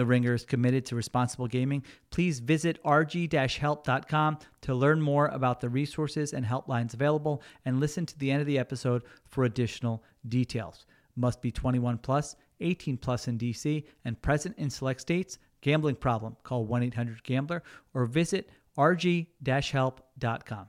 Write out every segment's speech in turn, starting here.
The Ringer is committed to responsible gaming. Please visit rg-help.com to learn more about the resources and helplines available and listen to the end of the episode for additional details. Must be 21 plus, 18 plus in DC and present in select states. Gambling problem? Call 1-800-GAMBLER or visit rg-help.com.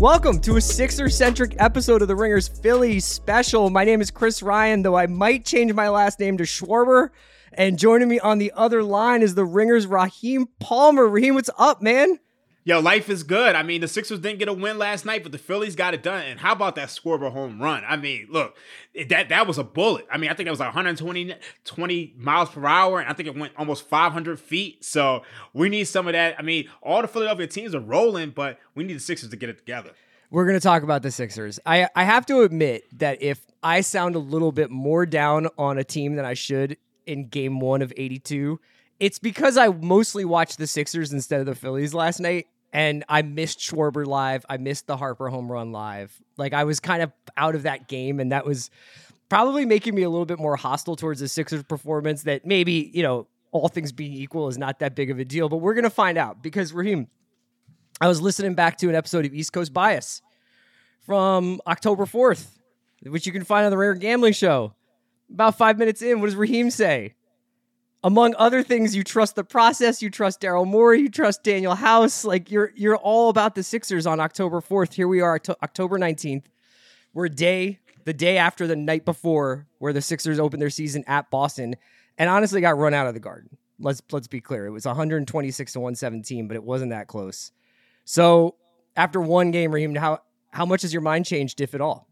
Welcome to a Sixer centric episode of the Ringers Philly special. My name is Chris Ryan, though I might change my last name to Schwarber. And joining me on the other line is the Ringers Raheem Palmer. Raheem, what's up, man? Yo, life is good. I mean, the Sixers didn't get a win last night, but the Phillies got it done. And how about that Schwarber home run? I mean, look, that that was a bullet. I mean, I think that was like 120 20 miles per hour, and I think it went almost 500 feet. So we need some of that. I mean, all the Philadelphia teams are rolling, but we need the Sixers to get it together. We're going to talk about the Sixers. I, I have to admit that if I sound a little bit more down on a team than I should in game one of 82, it's because I mostly watched the Sixers instead of the Phillies last night. And I missed Schwarber live. I missed the Harper home run live. Like I was kind of out of that game, and that was probably making me a little bit more hostile towards the Sixers performance. That maybe, you know, all things being equal is not that big of a deal. But we're gonna find out because Raheem, I was listening back to an episode of East Coast Bias from October 4th, which you can find on the Rare Gambling Show. About five minutes in, what does Raheem say? Among other things, you trust the process, you trust Daryl Morey, you trust Danuel House. Like you're you're all about the Sixers on October 4th. Here we are, October 19th. We're day, the day after the night before, where the Sixers opened their season at Boston, and honestly got run out of the garden. Let's let's be clear. It was 126 to 117, but it wasn't that close. So after one game, Raheem, how how much has your mind changed, if at all?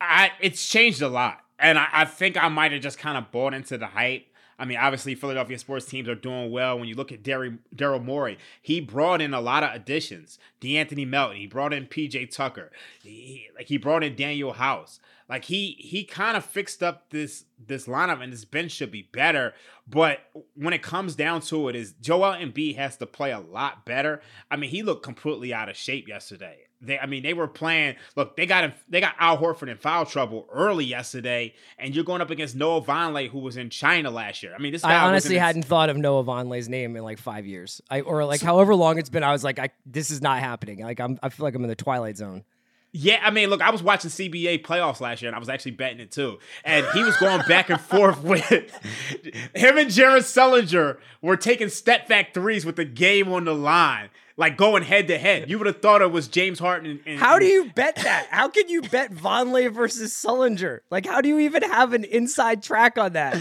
I it's changed a lot. And I, I think I might have just kind of bought into the hype. I mean, obviously, Philadelphia sports teams are doing well. When you look at Daryl Morey, he brought in a lot of additions. De'Anthony Melton, he brought in PJ Tucker, he, like he brought in Danuel House. Like he he kind of fixed up this this lineup, and this bench should be better. But when it comes down to it, is Joel Embiid has to play a lot better. I mean, he looked completely out of shape yesterday. They, I mean, they were playing. Look, they got. They got Al Horford in foul trouble early yesterday, and you're going up against Noah Vonleh, who was in China last year. I mean, this. I honestly hadn't thought of Noah Vonleh's name in like five years, I or like so, however long it's been. I was like, I, this is not happening. Like I'm, I feel like I'm in the twilight zone. Yeah, I mean, look, I was watching CBA playoffs last year, and I was actually betting it too. And he was going back and forth with him and Jared Sullinger were taking step back threes with the game on the line like going head to head. You would have thought it was James Harden. And, and, how do you bet that? How can you bet Vonleh versus Sullinger? Like, how do you even have an inside track on that?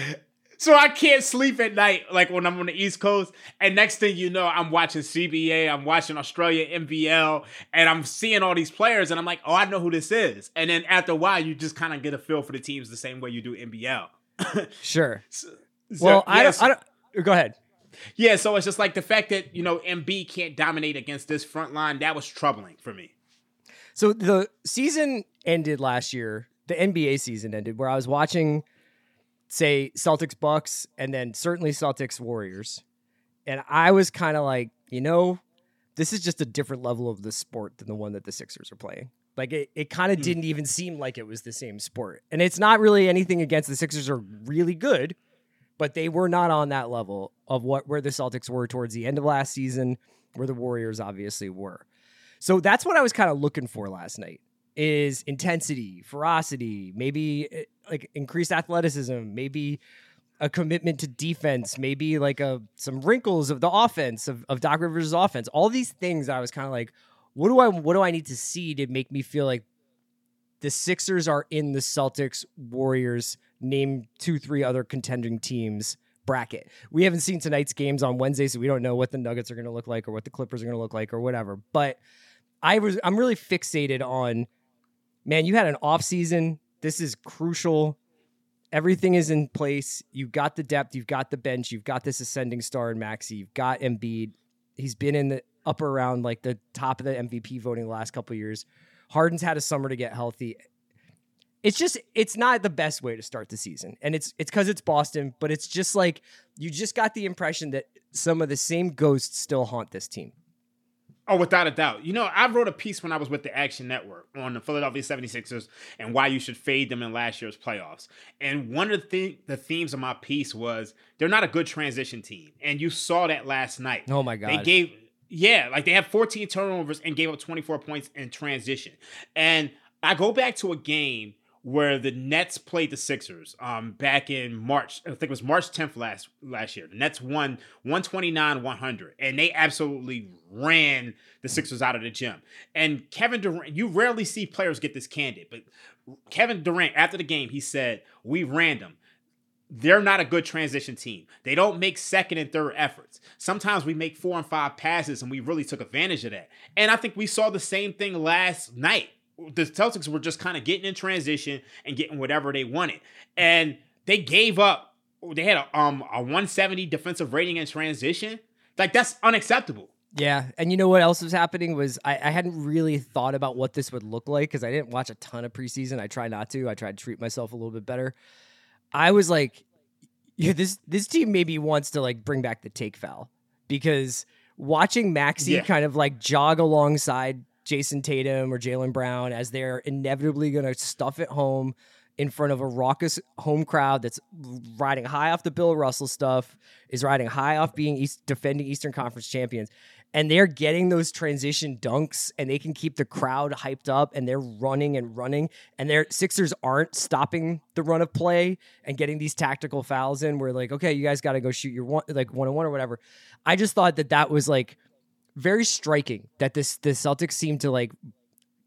so I can't sleep at night, like when I'm on the East Coast. And next thing you know, I'm watching CBA, I'm watching Australia NBL, and I'm seeing all these players, and I'm like, oh, I know who this is. And then after a while, you just kind of get a feel for the teams the same way you do NBL. sure. So, well, I, don't, I don't. Go ahead. Yeah, so it's just like the fact that, you know, Embiid can't dominate against this front line, that was troubling for me. So the season ended last year. The NBA season ended where I was watching, say, Celtics Bucks, and then certainly Celtics Warriors, and I was kind of like, you know, this is just a different level of the sport than the one that the Sixers are playing. Like it, it kind of Hmm. didn't even seem like it was the same sport. And it's not really anything against the Sixers are really good, but they were not on that level of what where the Celtics were towards the end of last season, where the Warriors obviously were. So that's what I was kind of looking for last night is intensity, ferocity, maybe eh, like increased athleticism, maybe a commitment to defense, maybe like a some wrinkles of the offense of, of Doc Rivers' offense. All these things I was kind of like, what do I what do I need to see to make me feel like the Sixers are in the Celtics, Warriors, name two, three other contending teams bracket. We haven't seen tonight's games on Wednesday, so we don't know what the Nuggets are going to look like or what the Clippers are going to look like or whatever. But I was I'm really fixated on man, you had an off season. This is crucial. Everything is in place. You've got the depth, you've got the bench, you've got this ascending star in Maxey, you've got Embiid. He's been in the upper around like the top of the MVP voting the last couple years. Harden's had a summer to get healthy. It's just it's not the best way to start the season. And it's it's cuz it's Boston, but it's just like you just got the impression that some of the same ghosts still haunt this team. Oh, without a doubt. You know, I wrote a piece when I was with the Action Network on the Philadelphia 76ers and why you should fade them in last year's playoffs. And one of the, th- the themes of my piece was they're not a good transition team. And you saw that last night. Oh my god. They gave, yeah, like they had 14 turnovers and gave up 24 points in transition. And I go back to a game where the Nets played the Sixers um, back in March. I think it was March 10th last last year. The Nets won 129-100, and they absolutely ran the Sixers out of the gym. And Kevin Durant, you rarely see players get this candid, but Kevin Durant after the game, he said, "We ran them." they're not a good transition team. They don't make second and third efforts. Sometimes we make four and five passes, and we really took advantage of that. And I think we saw the same thing last night. The Celtics were just kind of getting in transition and getting whatever they wanted, and they gave up. They had a um a 170 defensive rating in transition. Like that's unacceptable. Yeah, and you know what else was happening was I, I hadn't really thought about what this would look like because I didn't watch a ton of preseason. I try not to. I tried to treat myself a little bit better. I was like, yeah, this this team maybe wants to like bring back the take foul because watching Maxey Yeah. kind of like jog alongside Jayson Tatum or Jalen Brown as they're inevitably going to stuff it home in front of a raucous home crowd that's riding high off the Bill Russell stuff, is riding high off being East, defending Eastern Conference champions. And they're getting those transition dunks and they can keep the crowd hyped up and they're running and running. And their Sixers aren't stopping the run of play and getting these tactical fouls in where like, okay, you guys got to go shoot your one, like one on one or whatever. I just thought that that was like very striking that this, the Celtics seem to like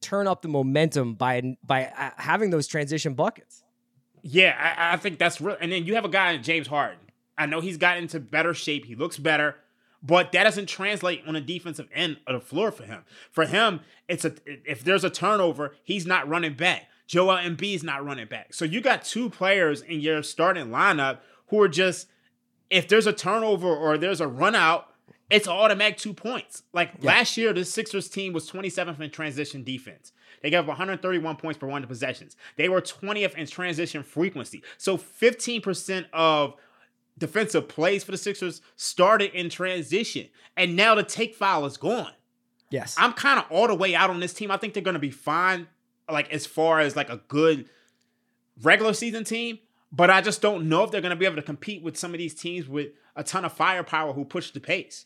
turn up the momentum by, by uh, having those transition buckets. Yeah, I, I think that's real. And then you have a guy James Harden. I know he's gotten into better shape. He looks better, but that doesn't translate on the defensive end of the floor for him. For him, it's a if there's a turnover, he's not running back. Joel Embiid's not running back. So you got two players in your starting lineup who are just if there's a turnover or there's a run out, it's automatic two points. Like last year, the Sixers team was 27th in transition defense. They gave up 131 points per 100 possessions. They were 20th in transition frequency. So 15% of defensive plays for the Sixers started in transition. And now the take foul is gone. Yes. I'm kind of all the way out on this team. I think they're going to be fine, like as far as like a good regular season team. But I just don't know if they're going to be able to compete with some of these teams with a ton of firepower who push the pace.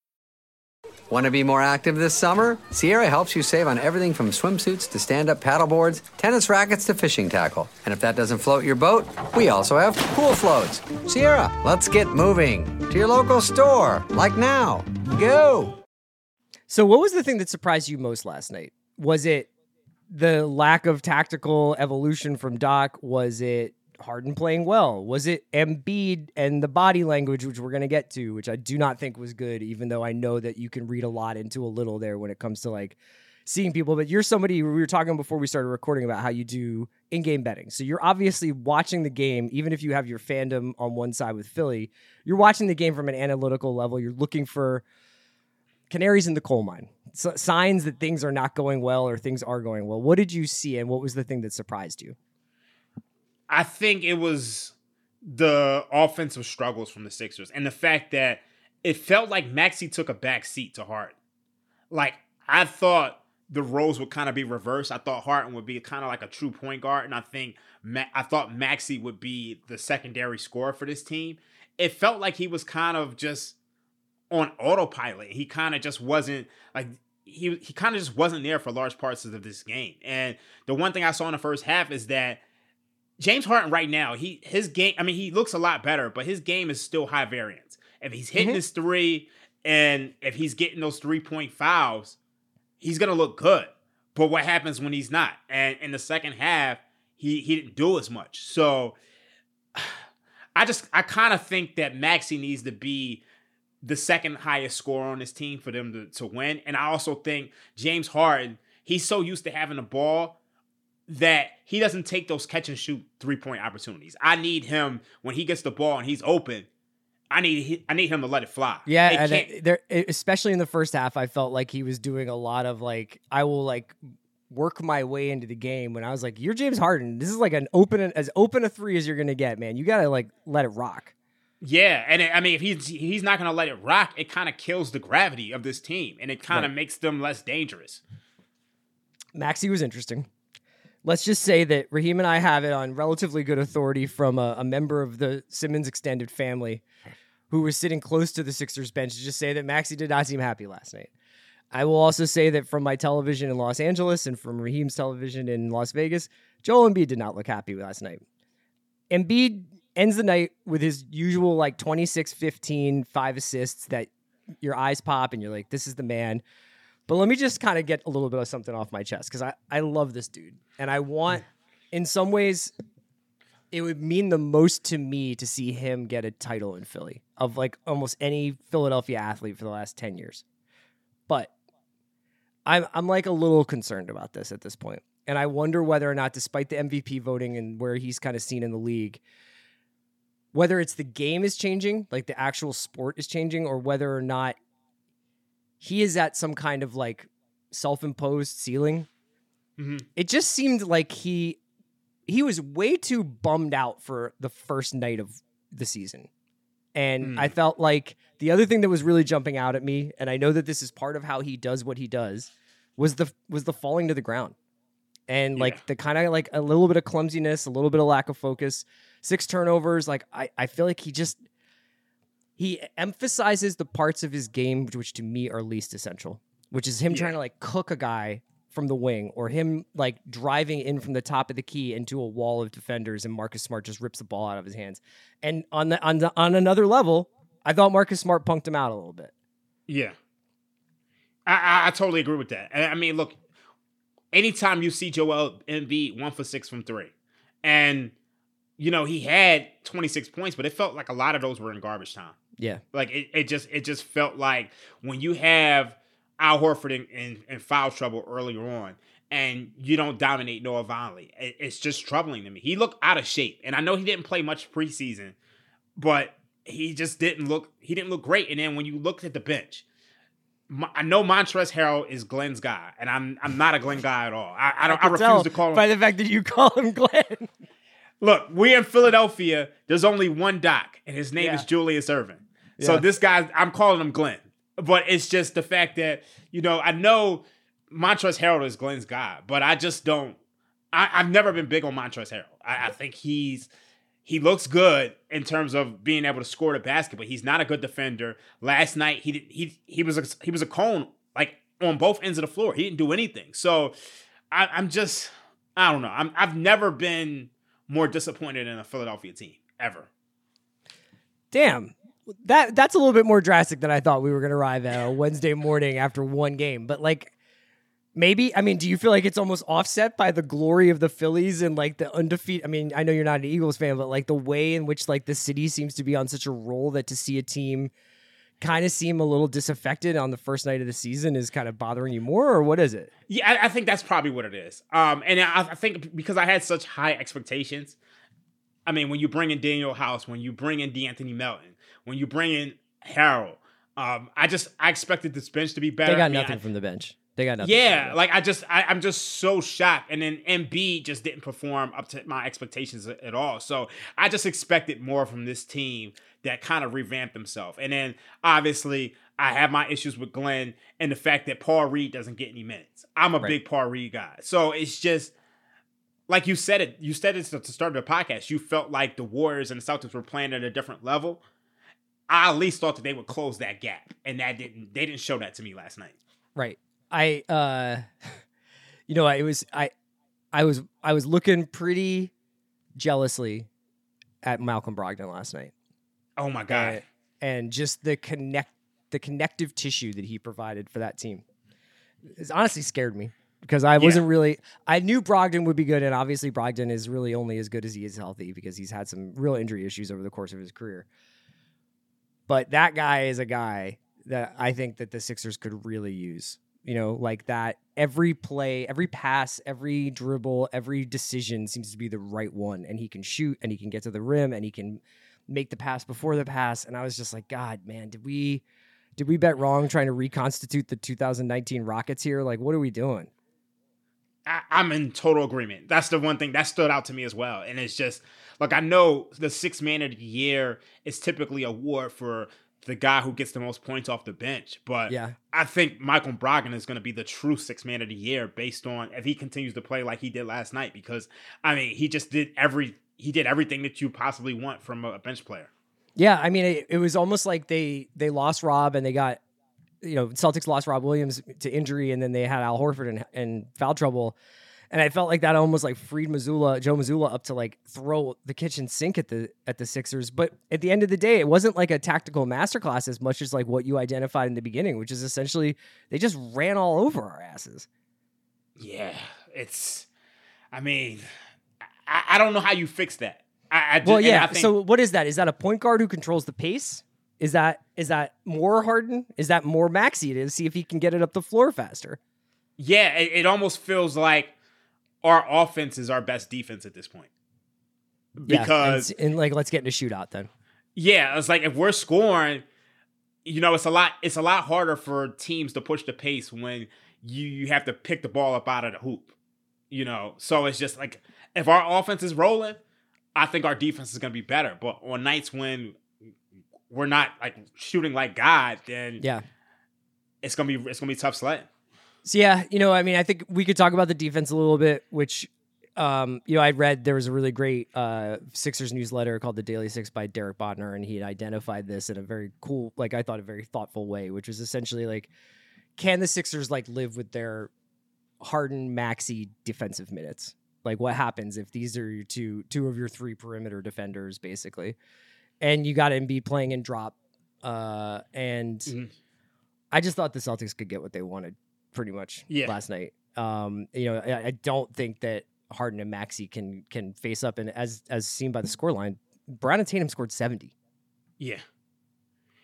Want to be more active this summer? Sierra helps you save on everything from swimsuits to stand up paddleboards, tennis rackets to fishing tackle. And if that doesn't float your boat, we also have pool floats. Sierra, let's get moving to your local store, like now. Go! So, what was the thing that surprised you most last night? Was it the lack of tactical evolution from Doc? Was it Harden playing well? Was it Embiid and the body language, which we're going to get to, which I do not think was good, even though I know that you can read a lot into a little there when it comes to like seeing people. But you're somebody, we were talking before we started recording about how you do in game betting. So you're obviously watching the game, even if you have your fandom on one side with Philly, you're watching the game from an analytical level. You're looking for canaries in the coal mine, so signs that things are not going well or things are going well. What did you see, and what was the thing that surprised you? I think it was the offensive struggles from the Sixers and the fact that it felt like Maxey took a back seat to Hart. Like I thought the roles would kind of be reversed. I thought Harden would be kind of like a true point guard, and I think Ma- I thought Maxey would be the secondary scorer for this team. It felt like he was kind of just on autopilot. He kind of just wasn't like he he kind of just wasn't there for large parts of this game. And the one thing I saw in the first half is that James Harden right now, he his game, I mean, he looks a lot better, but his game is still high variance. If he's hitting mm-hmm. his three and if he's getting those three-point fouls, he's gonna look good. But what happens when he's not? And in the second half, he he didn't do as much. So I just I kind of think that Maxey needs to be the second highest scorer on this team for them to, to win. And I also think James Harden, he's so used to having the ball that he doesn't take those catch and shoot three point opportunities. I need him when he gets the ball and he's open. I need I need him to let it fly. Yeah, it and there, especially in the first half, I felt like he was doing a lot of like I will like work my way into the game. When I was like, "You're James Harden. This is like an open as open a three as you're gonna get, man. You gotta like let it rock." Yeah, and it, I mean, if he's he's not gonna let it rock, it kind of kills the gravity of this team, and it kind of right. makes them less dangerous. Maxey was interesting. Let's just say that Raheem and I have it on relatively good authority from a, a member of the Simmons extended family who was sitting close to the Sixers bench to just say that Maxey did not seem happy last night. I will also say that from my television in Los Angeles and from Raheem's television in Las Vegas, Joel Embiid did not look happy last night. Embiid ends the night with his usual like 26 15 five assists that your eyes pop and you're like this is the man but let me just kind of get a little bit of something off my chest because I, I love this dude and i want in some ways it would mean the most to me to see him get a title in philly of like almost any philadelphia athlete for the last 10 years. But i'm, I'm like a little concerned about this at this point and i wonder whether or not despite the mvp voting and where he's kind of seen in the league whether it's the game is changing, like the actual sport is changing, or whether or not he is at some kind of like self-imposed ceiling. Mm-hmm. It just seemed like he he was way too bummed out for the first night of the season. And mm. I felt like the other thing that was really jumping out at me, and I know that this is part of how he does what he does, was the was the falling to the ground. And yeah. like the kind of like a little bit of clumsiness, a little bit of lack of focus six turnovers. Like I, I feel like he just he emphasizes the parts of his game which to me are least essential, which is him yeah. trying to like cook a guy from the wing or him like driving in from the top of the key into a wall of defenders and Marcus Smart just rips the ball out of his hands. And on the on the on another level, I thought Marcus Smart punked him out a little bit. Yeah. I, I, I totally agree with that. I mean, look, anytime you see Joel Embiid one for six from three, and you know, he had 26 points, but it felt like a lot of those were in garbage time. Yeah. Like it, it just it just felt like when you have Al Horford in, in, in foul trouble earlier on and you don't dominate Noah Vonleh, it, it's just troubling to me. He looked out of shape. And I know he didn't play much preseason, but he just didn't look he didn't look great. And then when you looked at the bench, I know Montrezl Harrell is Glenn's guy, and I'm I'm not a Glenn guy at all. I, I don't. I, I refuse to call him by the fact that you call him Glenn. Look, we in Philadelphia. There's only one Doc, and his name yeah. is Julius Erving. Yeah. So this guy, I'm calling him Glenn. But it's just the fact that you know I know Montrezl Harrell is Glenn's guy, but I just don't. I, have never been big on Montrezl Harrell. I, I think he's he looks good in terms of being able to score the basket, but he's not a good defender. Last night he he he was a, he was a cone like on both ends of the floor. He didn't do anything. So I, am just I don't know. I'm I've never been more disappointed in a Philadelphia team ever. Damn. That that's a little bit more drastic than I thought we were going to arrive at a Wednesday morning after one game. But like Maybe. I mean, do you feel like it's almost offset by the glory of the Phillies and like the undefeated? I mean, I know you're not an Eagles fan, but like the way in which like the city seems to be on such a roll that to see a team kind of seem a little disaffected on the first night of the season is kind of bothering you more, or what is it? Yeah, I, I think that's probably what it is. Um, and I, I think because I had such high expectations. I mean, when you bring in Danuel House, when you bring in De'Anthony Melton, when you bring in Harrell, um, I just I expected this bench to be better. They got I mean, nothing I- from the bench. They got nothing. Yeah, like I just I, I'm just so shocked. And then Embiid just didn't perform up to my expectations at all. So I just expected more from this team that kind of revamped themselves. And then obviously I have my issues with Glenn and the fact that Paul Reed doesn't get any minutes. I'm a Right. big Paul Reed guy. So it's just like you said it, you said it to to start the podcast. You felt like the Warriors and the Celtics were playing at a different level. I at least thought that they would close that gap, and that didn't. They didn't show that to me last night. Right. I uh you know, it was I I was I was looking pretty jealously at Malcolm Brogdon last night. Oh my god! And, and just the connect the connective tissue that he provided for that team. It honestly scared me because I wasn't really I knew Brogdon would be good and obviously Brogdon is really only as good as he is healthy because he's had some real injury issues over the course of his career. But that guy is a guy that I think that the Sixers could really use. You know, like that every play, every pass, every dribble, every decision seems to be the right one. And he can shoot and he can get to the rim and he can make the pass before the pass. And I was just like, God, man, did we did we bet wrong trying to reconstitute the 2019 Rockets here? Like, what are we doing? I, I'm in total agreement. That's the one thing that stood out to me as well. And it's just like I know the six man of the year is typically a award for the guy who gets the most points off the bench. But Yeah. I think Michael Brogdon is going to be the true six man of the year based on if he continues to play like he did last night. Because I mean, he just did every he did everything that you possibly want from a bench player. Yeah, I mean, it, it was almost like they they lost Rob and they got, you know, Celtics lost Rob Williams to injury, and then they had Al Horford in, in foul trouble, and I felt like that almost like freed Mazzulla, Joe Mazzulla, up to like throw the kitchen sink at the at the Sixers. But at the end of the day, it wasn't like a tactical masterclass as much as like what you identified in the beginning, which is essentially they just ran all over our asses. Yeah, it's. I mean, I, I don't know how you fix that. I, I just, Well, yeah. Think- so what is that? Is that a point guard who controls the pace? Is that is that more Harden? Is that more Maxey to see if he can get it up the floor faster? Yeah, it, it almost feels like our offense is our best defense at this point. Yeah, Because and, and like let's get in a shootout then. yeah, it's like if we're scoring, you know, it's a lot. It's a lot harder for teams to push the pace when you you have to pick the ball up out of the hoop. You know, so it's just like if our offense is rolling, I think our defense is going to be better. But on nights when we're not like shooting like God, then Yeah. it's gonna be it's gonna be tough sledding. So yeah, you know, I mean, I think we could talk about the defense a little bit, which um, you know, I read there was a really great uh Sixers newsletter called the Daily Six by Derek Bodner, and he had identified this in a very cool, like I thought a very thoughtful way, which was essentially like, can the Sixers like live with their Harden Maxey defensive minutes? Like what happens if these are your two two of your three perimeter defenders, basically? And you got Embiid playing in drop. Uh and Mhm. I just thought the Celtics could get what they wanted pretty much Yeah. last night. Um, you know, I, I don't think that Harden and Maxey can can face up, and as as seen by the scoreline, Brown and Tatum scored seventy. Yeah.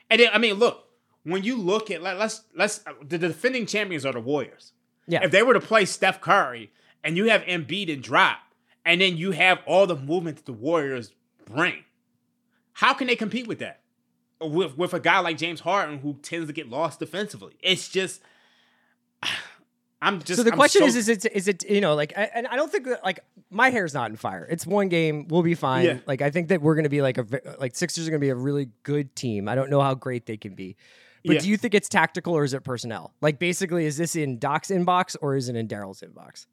And then, I mean, look, when you look at let, let's let's the defending champions are the Warriors. Yeah. If they were to play Steph Curry and you have Embiid and drop, and then you have all the movement that the Warriors bring, how can they compete with that? With with a guy like James Harden who tends to get lost defensively. It's just I'm just so the I'm question so- is, is it is it you know like I, and I don't think that like my hair's not in fire. It's one game, we'll be fine. Yeah. Like I think that we're gonna be like a like Sixers are gonna be a really good team. I don't know how great they can be. But Yeah. do you think it's tactical or is it personnel? Like basically, is this in Doc's inbox or is it in Daryl's inbox?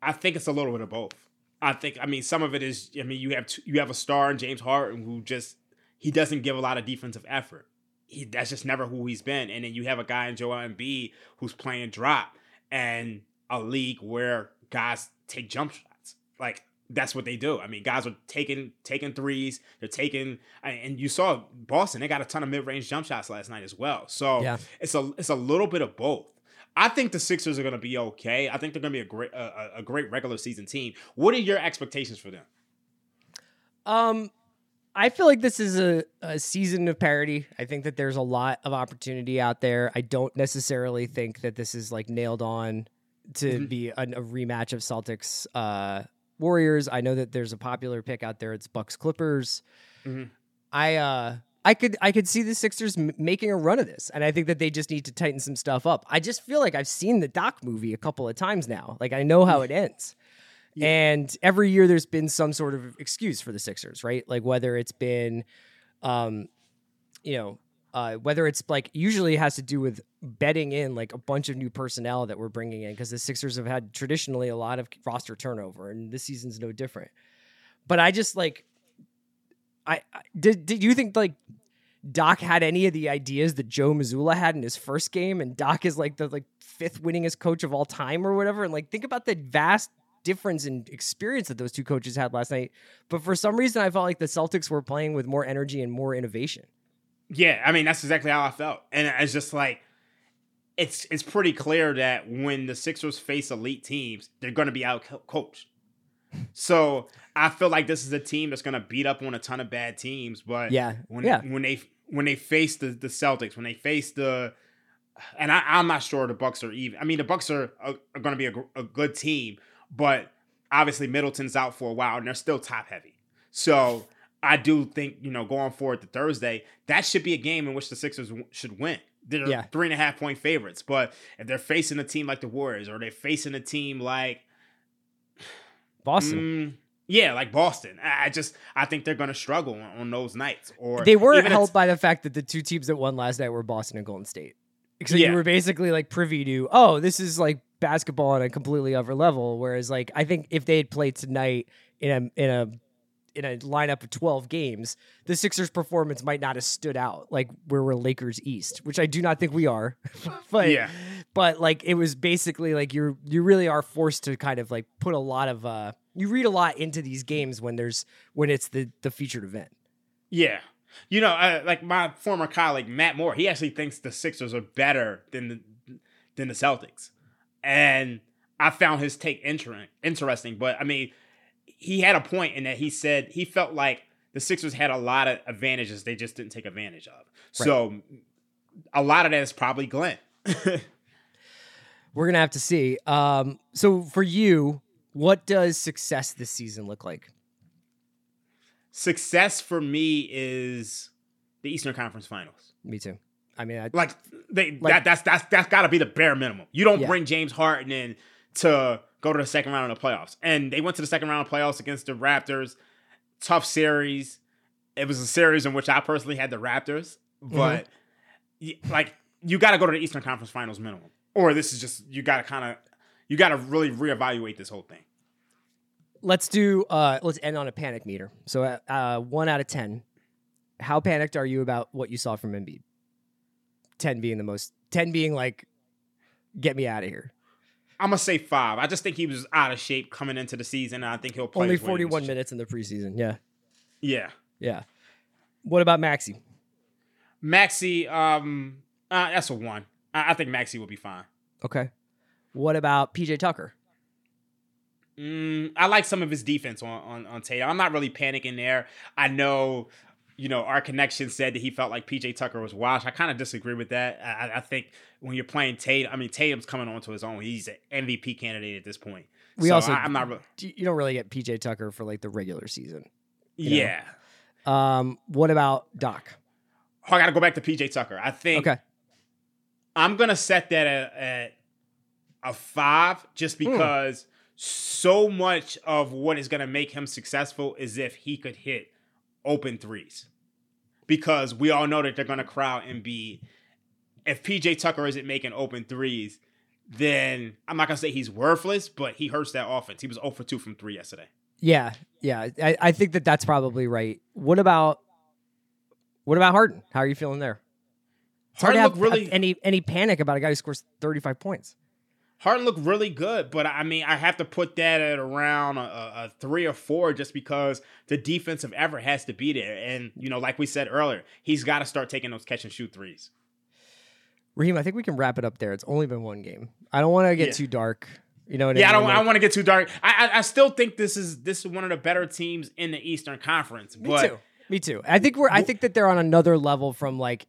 I think it's a little bit of both. I think I mean some of it is I mean you have you have a star in James Harden who just he doesn't give a lot of defensive effort. He, that's just never who he's been. And then you have a guy in Joel Embiid who's playing drop and a league where guys take jump shots. Like that's what they do. I mean, guys are taking taking threes. They're taking and you saw Boston. They got a ton of mid range jump shots last night as well. So Yeah. it's a it's a little bit of both. I think the Sixers are going to be okay. I think they're going to be a great a, a great regular season team. What are your expectations for them? Um, I feel like this is a, a season of parity. I think that there's a lot of opportunity out there. I don't necessarily think that this is like nailed on to mm-hmm. be a, a, rematch of Celtics uh, Warriors. I know that there's a popular pick out there. It's Bucks Clippers. Mm-hmm. I uh I could I could see the Sixers m- making a run of this, and I think that they just need to tighten some stuff up. I just feel like I've seen the Doc movie a couple of times now. Like I know how it ends. And every year there's been some sort of excuse for the Sixers, right? Like whether it's been, um, you know, uh, whether it's like usually has to do with betting in like a bunch of new personnel that we're bringing in because the Sixers have had traditionally a lot of roster turnover, and this season's no different. But I just like, I, I did. Did you think like Doc had any of the ideas that Joe Mazzulla had in his first game, and Doc is like the like fifth winningest coach of all time or whatever. And like think about the vast difference in experience that those two coaches had last night. But for some reason, I felt like the Celtics were playing with more energy and more innovation. Yeah, I mean that's exactly how I felt, and it's just like it's it's pretty clear that when the Sixers face elite teams, they're going to be out coached. So I feel like this is a team that's going to beat up on a ton of bad teams, but yeah, when yeah. when they when they face the the Celtics, when they face the and I, am not sure the Bucks are even. I mean, the Bucks are, are, are going to be a, a, good team, but obviously Middleton's out for a while and they're still top heavy. So I do think, you know, going forward to Thursday, that should be a game in which the Sixers should win. They're yeah. three and a half point favorites. But if they're facing a team like the Warriors or they're facing a team like Boston. Mm, yeah, like Boston. I just I think they're going to struggle on, on, those nights. Or they were helped by the fact that the two teams that won last night were Boston and Golden State. So yeah. you were basically like privy to, oh, this is like basketball on a completely other level. Whereas like I think if they had played tonight in a in a in a lineup of 12 games, the Sixers performance might not have stood out like where we're Lakers East, which I do not think we are. but yeah. but like it was basically like you're you really are forced to kind of like put a lot of uh you read a lot into these games when there's when it's the the featured event. Yeah. You know, uh, like my former colleague Matt Moore, he actually thinks the Sixers are better than the than the Celtics and I found his take inter- interesting. But I mean, he had a point in that he said he felt like the Sixers had a lot of advantages they just didn't take advantage of. Right. So a lot of that is probably Glenn. We're gonna have to see. Um, so for you, what does success this season look like? Success for me is the Eastern Conference Finals. Me too. I mean, I, like they like, that that's that's that's got to be the bare minimum. You don't yeah. bring James Harden in to go to the second round of the playoffs, and they went to the second round of playoffs against the Raptors. Tough series. It was a series in which I personally had the Raptors, but mm-hmm. like you got to go to the Eastern Conference Finals minimum, or this is just you got to kind of you got to really reevaluate this whole thing. Let's do. uh Let's end on a panic meter. So, uh, uh one out of ten. How panicked are you about what you saw from Embiid? 10 being the most 10 being like get me out of here. I'm gonna say five. I just think he was out of shape coming into the season. I think he'll play only 41 minutes in the preseason. Yeah, yeah, yeah. What about Maxey? Maxey, um, uh, that's a one. I, I think Maxey will be fine. Okay. What about PJ Tucker? Mm, I like some of his defense on on on Tatum. I'm not really panicking there. I know you know, our connection said that he felt like PJ Tucker was washed. I kind of disagree with that. I, I, think when you're playing Tatum, I mean, Tatum's coming onto his own. He's an MVP candidate at this point. We so also, I, am not. Really, you don't really get PJ Tucker for like the regular season. Yeah. Know? Um. What about Doc? Oh, I got to go back to PJ Tucker. I think. Okay. I'm gonna set that at, at a five, just hmm. because mm. so much of what is gonna make him successful is if he could hit open threes because we all know that they're going to crowd Embiid. If PJ Tucker isn't making open threes, then I'm not gonna say he's worthless, but he hurts that offense. He was 0 for 2 from three yesterday. Yeah, yeah, I, I think that that's probably right. What about what about Harden? How are you feeling there? It's Harden hard to have, really have any any panic about a guy who scores 35 points. Harden looked really good, but I mean, I have to put that at around a, a, three or four just because the defensive effort has to be there. And, you know, like we said earlier, he's got to start taking those catch and shoot threes. Raheem, I think we can wrap it up there. It's only been one game. I don't want to get Yeah. too dark. You know what Yeah, I I don't. mean? I Like- don't want to get too dark. I, I I still think this is this is one of the better teams in the Eastern Conference. Me but too. Me too. I think we're. I think that they're on another level from like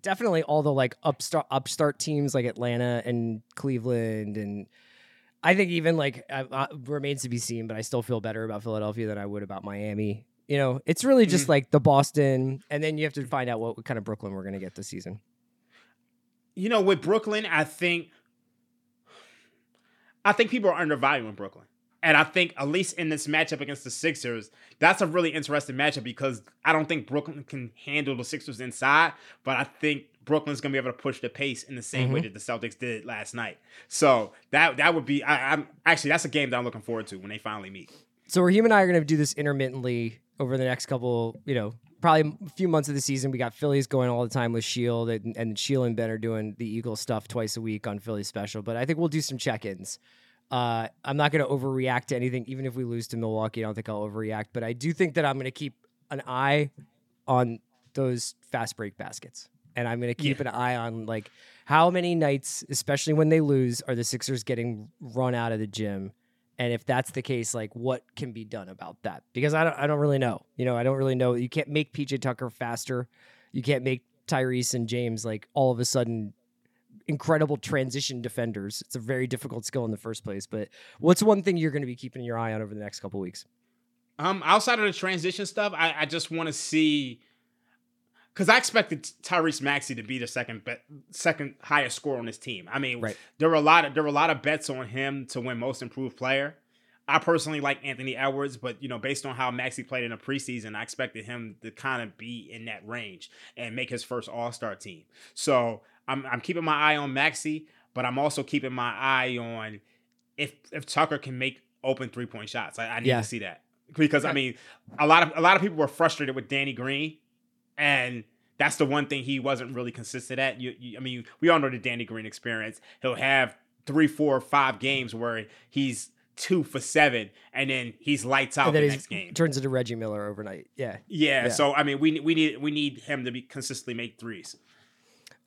definitely all the like upstart upstart teams like Atlanta and Cleveland and I think even like uh, uh, remains to be seen, but I still feel better about Philadelphia than I would about Miami. You know, it's really just Mm-hmm. like the Boston, and then you have to find out what kind of Brooklyn we're going to get this season. you know, with Brooklyn, I think I think people are undervaluing Brooklyn. And I think at least in this matchup against the Sixers, that's a really interesting matchup because I don't think Brooklyn can handle the Sixers inside, but I think Brooklyn's gonna be able to push the pace in the same way mm-hmm. that the Celtics did last night. So that that would be I, I'm actually that's a game that I'm looking forward to when they finally meet. So Raheem and I are going to do this intermittently over the next couple, you know, probably a few months of the season. We got Phillies going all the time with Sheil, and, and Sheil and Ben are doing the Eagle stuff twice a week on Philly special. But I think we'll do some check-ins. Uh, I'm not going to overreact to anything, even if we lose to Milwaukee. I don't think I'll overreact, but I do think that I'm going to keep an eye on those fast break baskets, and I'm going to keep an eye on like how many nights, especially when they lose, are the Sixers getting run out of the gym. And if that's the case, like what can be done about that? Because I don't I don't really know. You know, I don't really know. You can't make PJ Tucker faster. You can't make Tyrese and James like all of a sudden incredible transition defenders. It's a very difficult skill in the first place. But what's one thing you're going to be keeping your eye on over the next couple weeks? Um, outside of the transition stuff, I, I just want to see because I expected Tyrese Maxey to be the second bet, second highest scorer on this team. I mean, Right. there were a lot of there were a lot of bets on him to win Most Improved Player. I personally like Anthony Edwards, but you know, based on how Maxey played in the preseason, I expected him to kind of be in that range and make his first All Star team. So I'm I'm keeping my eye on Maxey, but I'm also keeping my eye on if if Tucker can make open three point shots. I, I need Yeah. to see that because I mean, a lot of a lot of people were frustrated with Danny Green, and that's the one thing he wasn't really consistent at. You, you I mean, we all know the Danny Green experience. He'll have three, four, five games where he's two for seven, and then he's lights out and the then next game. turns into Reggie Miller overnight. Yeah. yeah, Yeah. So I mean, we we need we need him to be consistently make threes.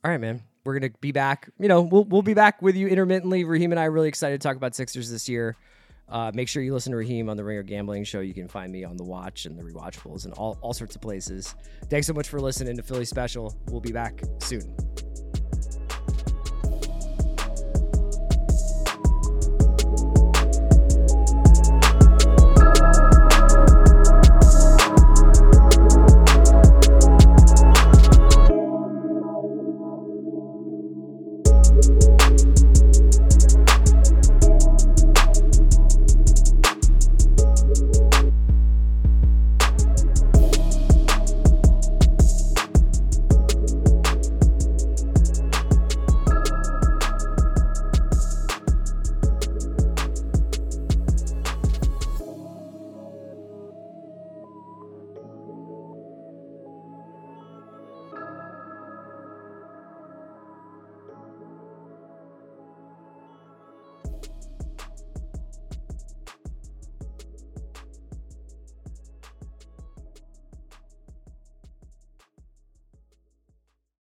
All right, man. We're gonna be back. You know, we'll we'll be back with you intermittently. Raheem and I are really excited to talk about Sixers this year. Uh, make sure you listen to Raheem on the Ringer Gambling Show. You can find me on the Watch and the Rewatchables and all all sorts of places. Thanks so much for listening to Philly Special. We'll be back soon.